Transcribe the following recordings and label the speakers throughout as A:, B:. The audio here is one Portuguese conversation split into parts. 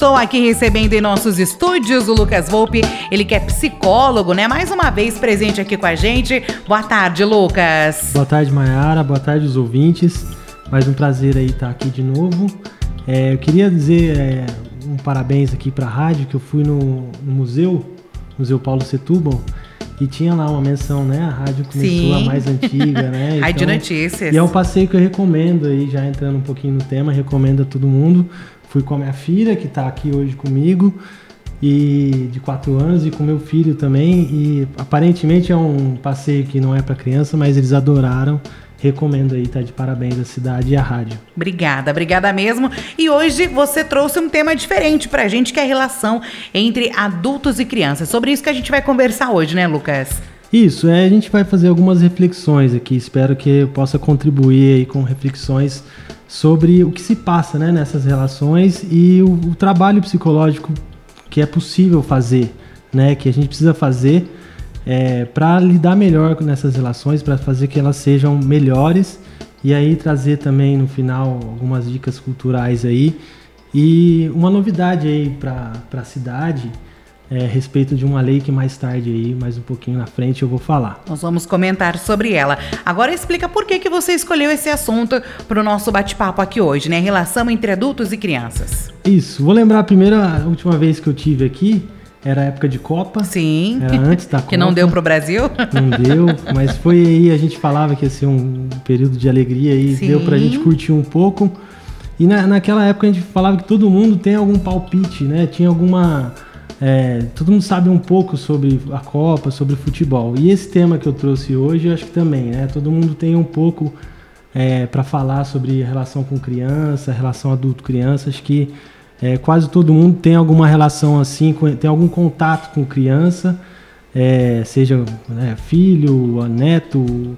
A: Estou aqui recebendo em nossos estúdios o Lucas Volpe, ele que é psicólogo, né? Mais uma vez presente aqui com a gente. Boa tarde, Lucas.
B: Boa tarde, Mayara. Boa tarde, os ouvintes. Mais um prazer aí estar aqui de novo. É, eu queria dizer é, um parabéns aqui para a rádio, que eu fui no, no, museu, Museu Paulo Setúbal, e tinha lá uma menção, né? A rádio começou Sim. a mais antiga, né?
A: Então, rádio Notícias.
B: E é um passeio que eu recomendo aí, já entrando um pouquinho no tema, recomendo a todo mundo. Fui com a minha filha, que está aqui hoje comigo, e de 4 anos, e com meu filho também. E aparentemente é um passeio que não é para criança, mas eles adoraram. Recomendo aí, tá de parabéns a cidade e a rádio.
A: Obrigada, obrigada mesmo. E hoje você trouxe um tema diferente pra gente, que é a relação entre adultos e crianças. Sobre isso que a gente vai conversar hoje, né, Lucas?
B: Isso, é, a gente vai fazer algumas reflexões aqui. Espero que eu possa contribuir aí com reflexões sobre o que se passa né, nessas relações e o, o trabalho psicológico que é possível fazer, né, que a gente precisa fazer é, para lidar melhor nessas relações, para fazer que elas sejam melhores e aí trazer também no final algumas dicas culturais aí. E uma novidade aí para a cidade é, a respeito de uma lei que mais tarde aí, mais um pouquinho na frente, eu vou falar.
A: Nós vamos comentar sobre ela. Agora explica por que, que você escolheu esse assunto para o nosso bate-papo aqui hoje, né? Relação entre adultos e crianças.
B: Isso. Vou lembrar a primeira, a última vez que eu tive aqui, era a época de Copa.
A: Sim.
B: Era antes da Copa.
A: que não deu para o Brasil.
B: Não deu, mas foi aí, a gente falava que ia ser um período de alegria e Sim. deu para a gente curtir um pouco. E na, naquela época a gente falava que todo mundo tem algum palpite, né? Tinha alguma é, todo mundo sabe um pouco sobre a Copa, sobre futebol. E esse tema que eu trouxe hoje, eu acho que também, né? Todo mundo tem um pouco é, para falar sobre relação com criança, relação adulto-criança. Acho que é, quase todo mundo tem alguma relação assim, tem algum contato com criança, é, seja né, filho, neto,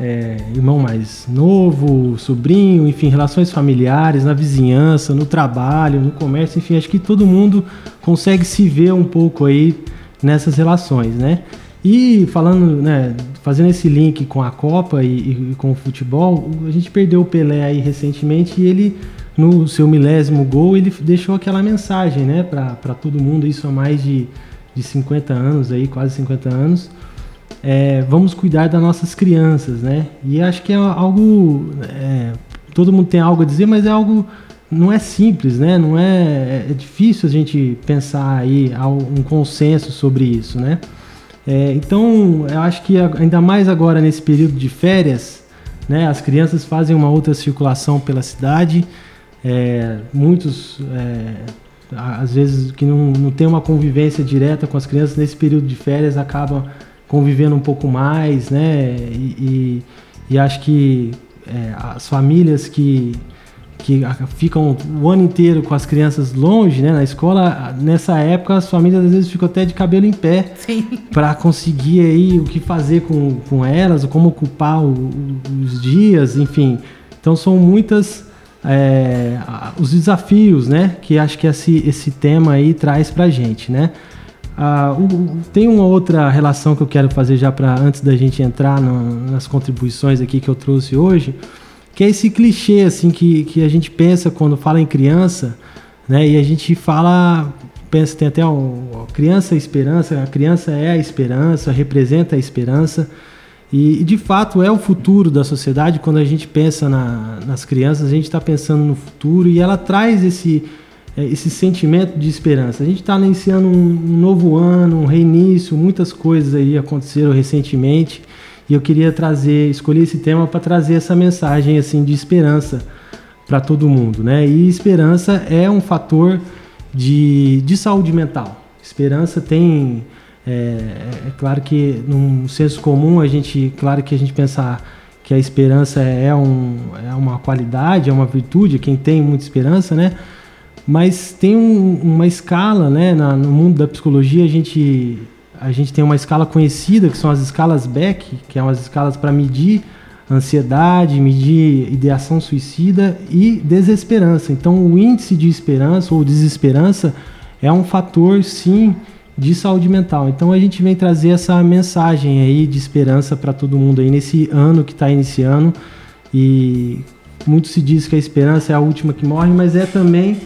B: é, irmão mais novo, sobrinho, enfim, relações familiares, na vizinhança, no trabalho, no comércio, enfim, acho que todo mundo consegue se ver um pouco aí nessas relações, né? E falando, né, fazendo esse link com a Copa e, e, com o futebol, a gente perdeu o Pelé aí recentemente e ele, no seu milésimo gol, ele deixou aquela mensagem, né, para todo mundo, isso há mais de, de 50 anos aí, quase 50 anos, é, vamos cuidar das nossas crianças, né? E acho que é algo. É, todo mundo tem algo a dizer, mas é algo. Não é simples, né? Não é, é difícil a gente pensar aí um consenso sobre isso, né? É, então, eu acho que ainda mais agora nesse período de férias, né? As crianças fazem uma outra circulação pela cidade. É, muitos é, às vezes que não, não tem uma convivência direta com as crianças nesse período de férias acabam convivendo um pouco mais, né? E, e, e acho que é, as famílias que, que ficam o ano inteiro com as crianças longe, né, na escola, nessa época as famílias às vezes ficam até de cabelo em pé para conseguir aí o que fazer com, com elas, como ocupar o, os dias, enfim. Então são muitas é, os desafios, né, que acho que esse, esse tema aí traz para gente, né? Ah, tem uma outra relação que eu quero fazer já para antes da gente entrar no, nas contribuições aqui que eu trouxe hoje, que é esse clichê assim que, que a gente pensa quando fala em criança, né? E a gente fala, pensa tem até o criança é esperança, a criança é a esperança, representa a esperança. E, de fato é o futuro da sociedade quando a gente pensa na, nas crianças, a gente está pensando no futuro e ela traz esse esse sentimento de esperança. A gente está iniciando um, novo ano, um reinício, muitas coisas aí aconteceram recentemente e eu queria trazer, escolher esse tema para trazer essa mensagem assim de esperança para todo mundo, né? E esperança é um fator de, de saúde mental. Esperança tem, é, é claro que num senso comum a gente, claro que a gente pensar que a esperança é, um, é uma qualidade, é uma virtude, quem tem muita esperança, né? Mas tem um, uma escala, né? Na, no mundo da psicologia a gente a gente tem uma escala conhecida que são as escalas Beck, que são as escalas para medir ansiedade, medir ideação suicida e desesperança. Então, o índice de esperança ou desesperança é um fator, sim, de saúde mental. Então, a gente vem trazer essa mensagem aí de esperança para todo mundo aí nesse ano que está iniciando. E muito se diz que a esperança é a última que morre, mas é também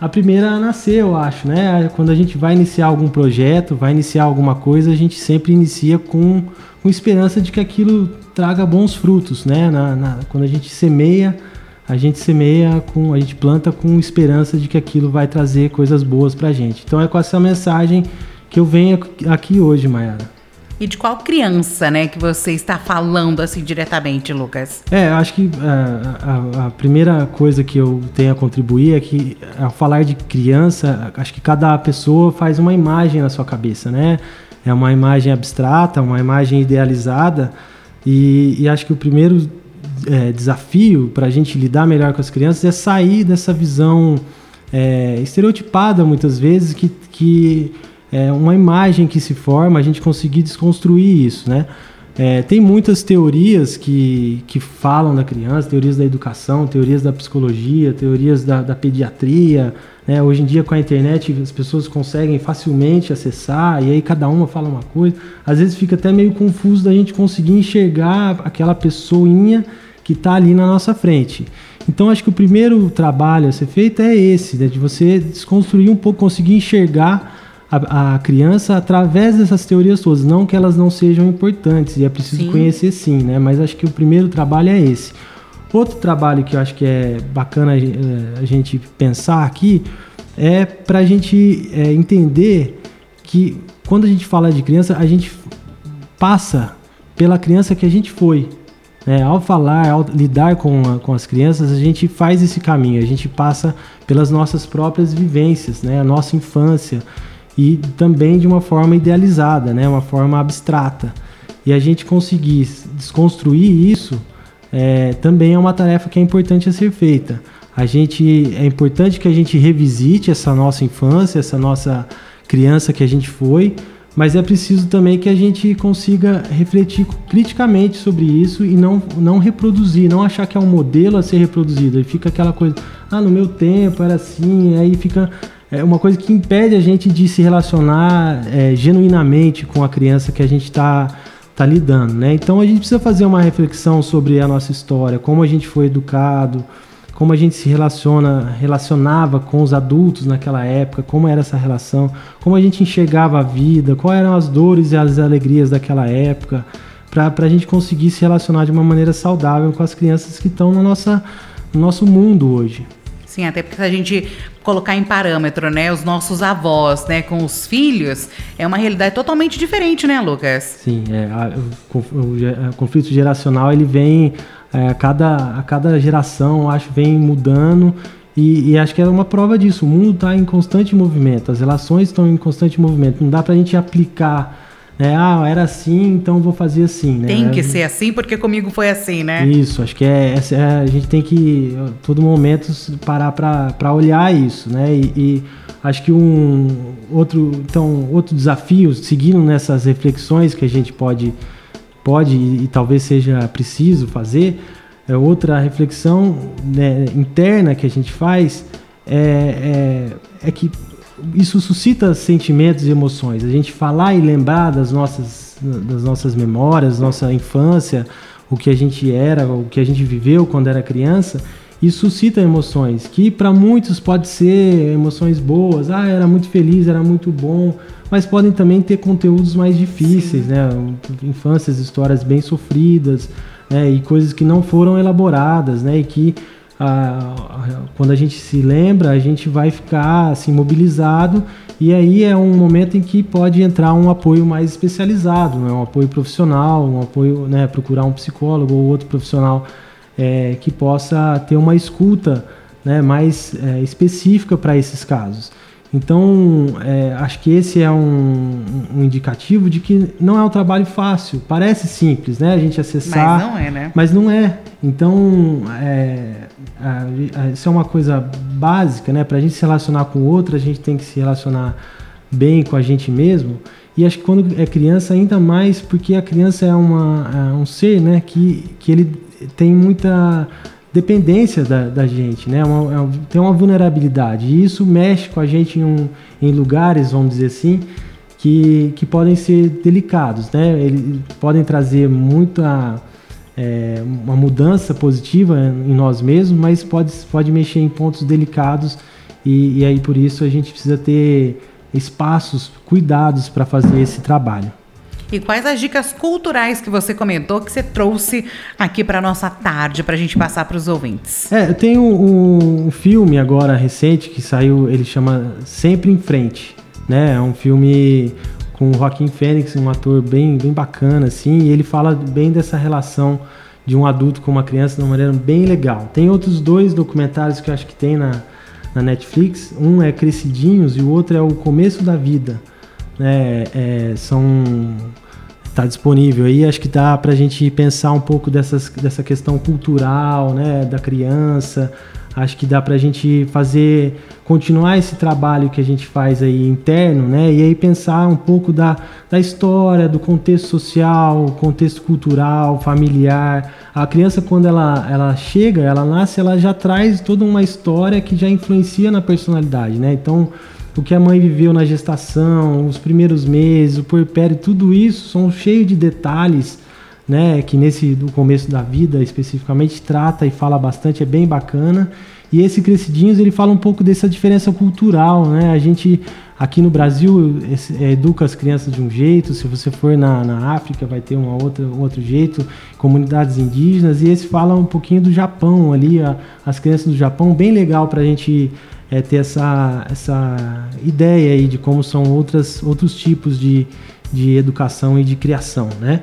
B: a primeira a nascer, eu acho, né? Quando a gente vai iniciar algum projeto, vai iniciar alguma coisa, a gente sempre inicia com, com esperança de que aquilo traga bons frutos, né? Na, na, quando a gente semeia, a gente semeia com, a gente planta com esperança de que aquilo vai trazer coisas boas para a gente. Então é com essa mensagem que eu venho aqui hoje, Mayara.
A: E de qual criança, né, que você está falando assim diretamente, Lucas?
B: É, acho que a, a, a, primeira coisa que eu tenho a contribuir é que ao falar de criança, acho que cada pessoa faz uma imagem na sua cabeça, né? É uma imagem abstrata, uma imagem idealizada, e, e acho que o primeiro é, desafio para a gente lidar melhor com as crianças é sair dessa visão é, estereotipada muitas vezes que, que é uma imagem que se forma, a gente conseguir desconstruir isso, né? É, tem muitas teorias que, que falam da criança, teorias da educação, teorias da psicologia, teorias da, da pediatria. Né? Hoje em dia, com a internet, as pessoas conseguem facilmente acessar e aí cada uma fala uma coisa. Às vezes fica até meio confuso da gente conseguir enxergar aquela pessoinha que está ali na nossa frente. Então, acho que o primeiro trabalho a ser feito é esse, né? de você desconstruir um pouco, conseguir enxergar a, a, criança através dessas teorias todas. Não que elas não sejam importantes, e é preciso sim. conhecer sim, né? Mas acho que o primeiro trabalho é esse. Outro trabalho que eu acho que é bacana a eh, gente pensar aqui é para a gente é, entender que quando a gente fala de criança, a gente passa pela criança que a gente foi. Né? Ao falar, ao lidar com, a, com as crianças, a gente faz esse caminho, a gente passa pelas nossas próprias vivências, né? a nossa infância e também de uma forma idealizada, né, uma forma abstrata. E a gente conseguir desconstruir isso é, também é uma tarefa que é importante a ser feita. A gente é importante que a gente revisite essa nossa infância, essa nossa criança que a gente foi, mas é preciso também que a gente consiga refletir criticamente sobre isso e não, não reproduzir, não achar que é um modelo a ser reproduzido. Aí fica aquela coisa, ah, no meu tempo era assim, aí fica é uma coisa que impede a gente de se relacionar é, genuinamente com a criança que a gente está tá lidando, né? Então a gente precisa fazer uma reflexão sobre a nossa história, como a gente foi educado, como a gente se relaciona, relacionava com os adultos naquela época, como era essa relação, como a gente enxergava a vida, quais eram as dores e as alegrias daquela época, para a gente conseguir se relacionar de uma maneira saudável com as crianças que estão no, nossa, no nosso mundo hoje.
A: Sim, até porque se a gente colocar em parâmetro, né, os nossos avós, né, com os filhos, é uma realidade totalmente diferente, né, Lucas?
B: Sim, é, a, o, o, o, conflito geracional ele vem é, a cada a cada geração, acho, vem mudando e, e, acho que é uma prova disso. O mundo está em constante movimento, as relações estão em constante movimento. Não dá para a gente aplicar né? Ah, era assim, então vou fazer assim, né?
A: Tem que ser assim porque comigo foi assim, né?
B: Isso, acho que é, é a gente tem que todo momento parar para olhar isso, né? E, e, acho que um outro, então, outro desafio, seguindo nessas reflexões que a gente pode pode e, e talvez seja preciso fazer, é outra reflexão né, interna que a gente faz é, é, é que isso suscita sentimentos e emoções. A gente falar e lembrar das nossas, das nossas memórias, nossa infância, o que a gente era, o que a gente viveu quando era criança, isso suscita emoções, que para muitos pode ser emoções boas, ah, era muito feliz, era muito bom, mas podem também ter conteúdos mais difíceis, Sim. né? Infâncias, histórias bem sofridas, né? E coisas que não foram elaboradas, né? E que quando a gente se lembra, a gente vai ficar assim mobilizado e aí é um momento em que pode entrar um apoio mais especializado, né? um apoio profissional, um apoio, né, procurar um psicólogo ou outro profissional é, que possa ter uma escuta né, mais é, específica para esses casos. Então, é, acho que esse é um, um, indicativo de que não é um trabalho fácil. Parece simples, né? A gente acessar.
A: Mas não é, né?
B: Mas não é. Então, é, isso é uma coisa básica, né? Para a gente se relacionar com o outro, a gente tem que se relacionar bem com a gente mesmo. E acho que quando é criança, ainda mais, porque a criança é, uma, é um ser, né? Que, que ele tem muita dependência da, da gente, né? Uma, é, tem uma vulnerabilidade. E isso mexe com a gente em, um, em lugares, vamos dizer assim, que, que podem ser delicados, né? Eles podem trazer muita. É, uma mudança positiva em nós mesmos, mas pode, pode mexer em pontos delicados E, e aí por isso a gente precisa ter espaços, cuidados para fazer esse trabalho.
A: E quais as dicas culturais que você comentou que você trouxe aqui para nossa tarde para a gente passar para os ouvintes?
B: É, eu tenho um, um, filme agora recente que saiu, ele chama Sempre em Frente, né? É um filme com o Joaquim Fênix, um ator bem, bem bacana, assim, e ele fala bem dessa relação de um adulto com uma criança de uma maneira bem legal. Tem outros dois documentários que eu acho que tem na, na Netflix. Um é Crescidinhos e o outro é O Começo da Vida. É, é, são está disponível aí. Acho que dá para a gente pensar um pouco dessas, dessa questão cultural, né, da criança. Acho que dá para a gente fazer, continuar esse trabalho que a gente faz aí interno, né, e aí pensar um pouco da, da história, do contexto social, contexto cultural, familiar. A criança, quando ela, ela chega, ela nasce, ela já traz toda uma história que já influencia na personalidade, né? Então, o que a mãe viveu na gestação, os primeiros meses, o puerpério, tudo isso são cheios de detalhes, né, que nesse do começo da vida especificamente trata e fala bastante, é bem bacana. E esse Crescidinhos, ele fala um pouco dessa diferença cultural, né? A gente aqui no Brasil é, educa as crianças de um jeito, se você for na, na África vai ter uma outra, um outro jeito, comunidades indígenas, e esse fala um pouquinho do Japão ali, a, as crianças do Japão, bem legal para a gente é, ter essa, essa ideia aí de como são outras, outros tipos de, de educação e de criação, né?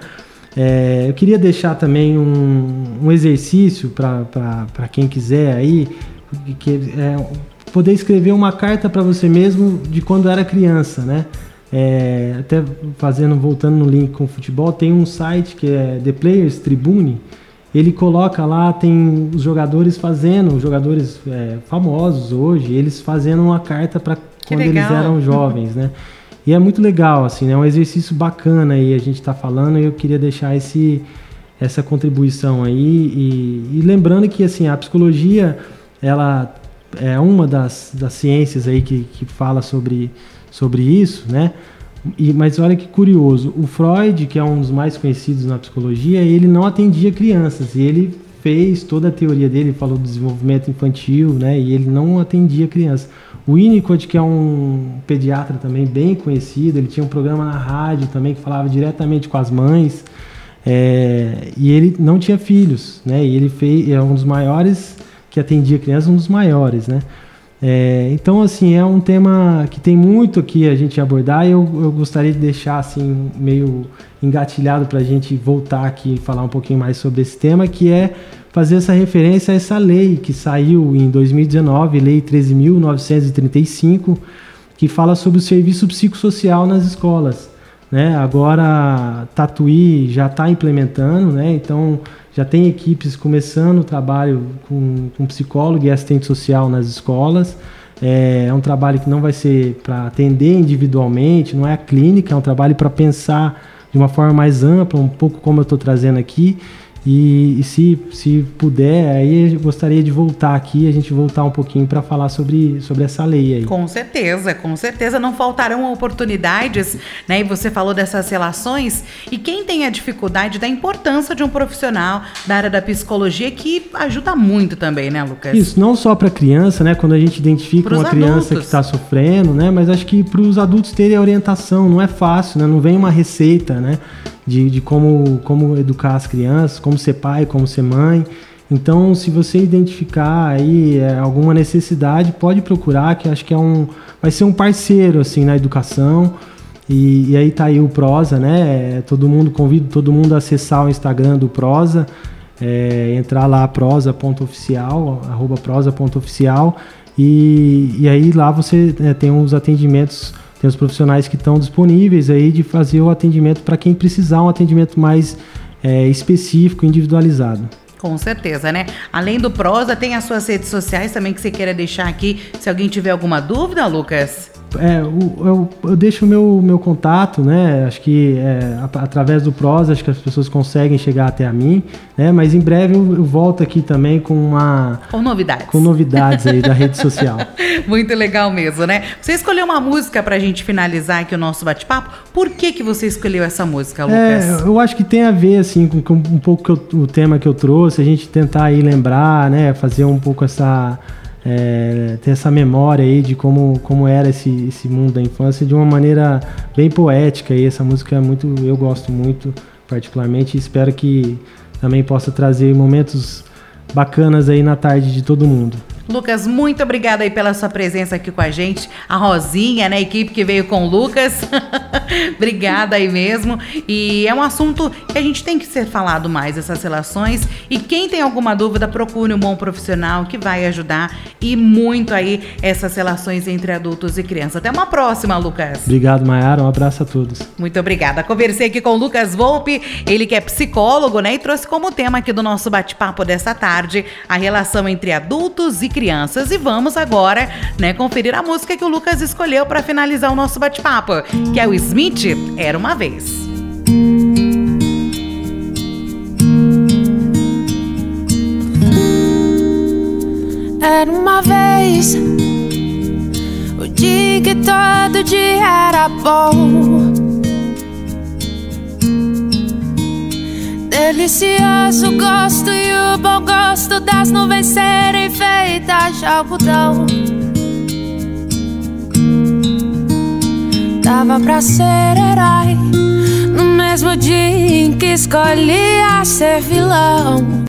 B: É, eu queria deixar também um, um exercício para quem quiser aí, que é poder escrever uma carta para você mesmo de quando era criança, né? É, até fazendo, voltando no link com o futebol, tem um site que é The Players Tribune, ele coloca lá, tem os jogadores fazendo, os jogadores é, famosos hoje, eles fazendo uma carta para quando eles eram jovens, né? E é muito legal, assim, né? É um exercício bacana aí a gente está falando e eu queria deixar esse, essa contribuição aí. E, e, lembrando que, assim, a psicologia, ela é uma das, das ciências aí que, que fala sobre, sobre isso, né? E, mas olha que curioso, o Freud, que é um dos mais conhecidos na psicologia, ele não atendia crianças e ele fez toda a teoria dele, falou do desenvolvimento infantil, né? E ele não atendia crianças. O Winnicott, que é um pediatra também bem conhecido, ele tinha um programa na rádio também que falava diretamente com as mães. É, e ele não tinha filhos, né? E ele fez, é um dos maiores que atendia crianças, um dos maiores, né? É, então, assim, é um tema que tem muito aqui a gente abordar e eu, eu gostaria de deixar, assim, meio engatilhado para a gente voltar aqui e falar um pouquinho mais sobre esse tema, que é fazer essa referência a essa lei que saiu em 2019, Lei 13.935, que fala sobre o serviço psicossocial nas escolas. Né? Agora, Tatuí já está implementando, né? então já tem equipes começando o trabalho com, com psicólogo e assistente social nas escolas. É, é um trabalho que não vai ser para atender individualmente, não é a clínica, é um trabalho para pensar de uma forma mais ampla, um pouco como eu estou trazendo aqui, e, e, se, se puder, aí eu gostaria de voltar aqui, a gente voltar um pouquinho para falar sobre, sobre essa lei aí.
A: Com certeza, com certeza não faltarão oportunidades, né? E você falou dessas relações, e quem tem a dificuldade da importância de um profissional da área da psicologia que ajuda muito também, né, Lucas?
B: Isso, não só para criança, né? Quando a gente identifica Pros uma criança adultos. que está sofrendo, né? Mas acho que para os adultos terem a orientação, não é fácil, né? Não vem uma receita, né? De, de como, como educar as crianças, como ser pai, como ser mãe. Então, se você identificar aí é, alguma necessidade, pode procurar, que acho que é um, vai ser um parceiro assim na educação. E, e aí tá aí o Prosa, né? É, todo mundo convido todo mundo a acessar o Instagram do Prosa, é, entrar lá prosa.oficial, arroba prosa.oficial e, e aí lá você é, tem uns atendimentos tem os profissionais que estão disponíveis aí de fazer o atendimento para quem precisar, um atendimento mais é, específico, individualizado.
A: Com certeza, né? Além do Prosa, tem as suas redes sociais também que você queira deixar aqui, se alguém tiver alguma dúvida, Lucas?
B: É, eu, eu deixo o meu, meu contato, né? Acho que é, através do Prosa, acho que as pessoas conseguem chegar até a mim, né? Mas em breve eu, eu volto aqui também com uma...
A: Com novidades.
B: Com novidades aí da rede social.
A: Muito legal mesmo, né? Você escolheu uma música pra gente finalizar aqui o nosso bate-papo. Por que que você escolheu essa música, Lucas?
B: É, eu acho que tem a ver, assim, com, com um pouco eu, o tema que eu trouxe, a gente tentar aí lembrar, né? Fazer um pouco essa é, ter essa memória aí de como, como era esse, esse mundo da infância de uma maneira bem poética. E essa música é muito, eu gosto muito, particularmente, espero que também possa trazer momentos bacanas aí na tarde de todo mundo.
A: Lucas, muito obrigada aí pela sua presença aqui com a gente. A Rosinha, né, a equipe que veio com o Lucas. obrigada aí mesmo. E é um assunto que a gente tem que ser falado mais, essas relações. E quem tem alguma dúvida, procure um bom profissional que vai ajudar e muito aí essas relações entre adultos e crianças. Até uma próxima, Lucas.
B: Obrigado, Mayara. Um abraço a todos.
A: Muito obrigada. Conversei aqui com o Lucas Volpe, ele que é psicólogo, né, e trouxe como tema aqui do nosso bate-papo dessa tarde a relação entre adultos e crianças. E vamos agora, né, conferir a música que o Lucas escolheu para finalizar o nosso bate-papo, que é o Smith Era uma vez.
C: Era uma vez o dia que todo dia era bom. Delicioso gosto e o bom gosto das nuvens serem feitas de algodão. Dava pra ser herói no mesmo dia em que escolhia ser vilão.